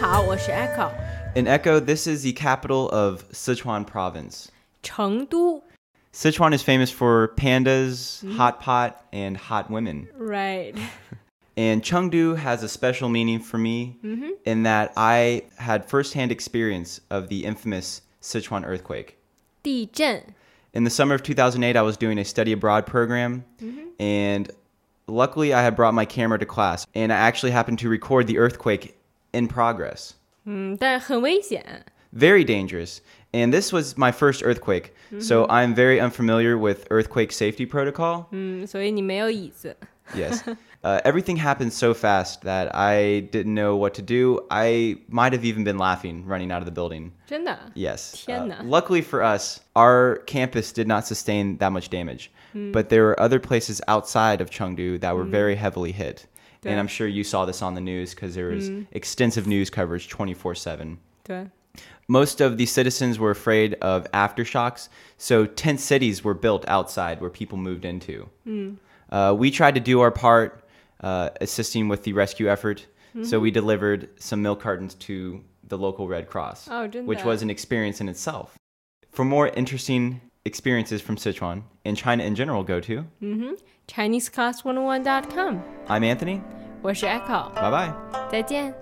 好，我是 Echo， In Echo, this is the capital of Sichuan province. 成都 Sichuan is famous for pandas, hot pot, and hot women. ，right？ And Chengdu has a special meaning for me in that I had firsthand experience of the infamous Sichuan earthquake. 地震 In the summer of 2008, I was doing a study abroad program, and luckily I had brought my camera to class, and I actually happened to record the earthquake in progress. 嗯，但很危险。 Very dangerous. And this was my first earthquake, so I'm very unfamiliar with earthquake safety protocol. 嗯，所以你没有椅子。 yes. Uh, everything happened so fast that I didn't know what to do. I might have even been laughing running out of the building. Yes. Uh, luckily for us, our campus did not sustain that much damage, but there were other places outside of Chengdu that were very heavily hit. And I'm sure you saw this on the news because there was extensive news coverage 24 7. Most of the citizens were afraid of aftershocks, so tent cities were built outside where people moved into. Uh, we tried to do our part, uh, assisting with the rescue effort. So we delivered some milk cartons to the local Red Cross, Oh,真的？ which was an experience in itself. For more interesting experiences from Sichuan and China in general, go to ChineseClass101.com， I'm Anthony. 我是 Echo， Bye bye. 再见。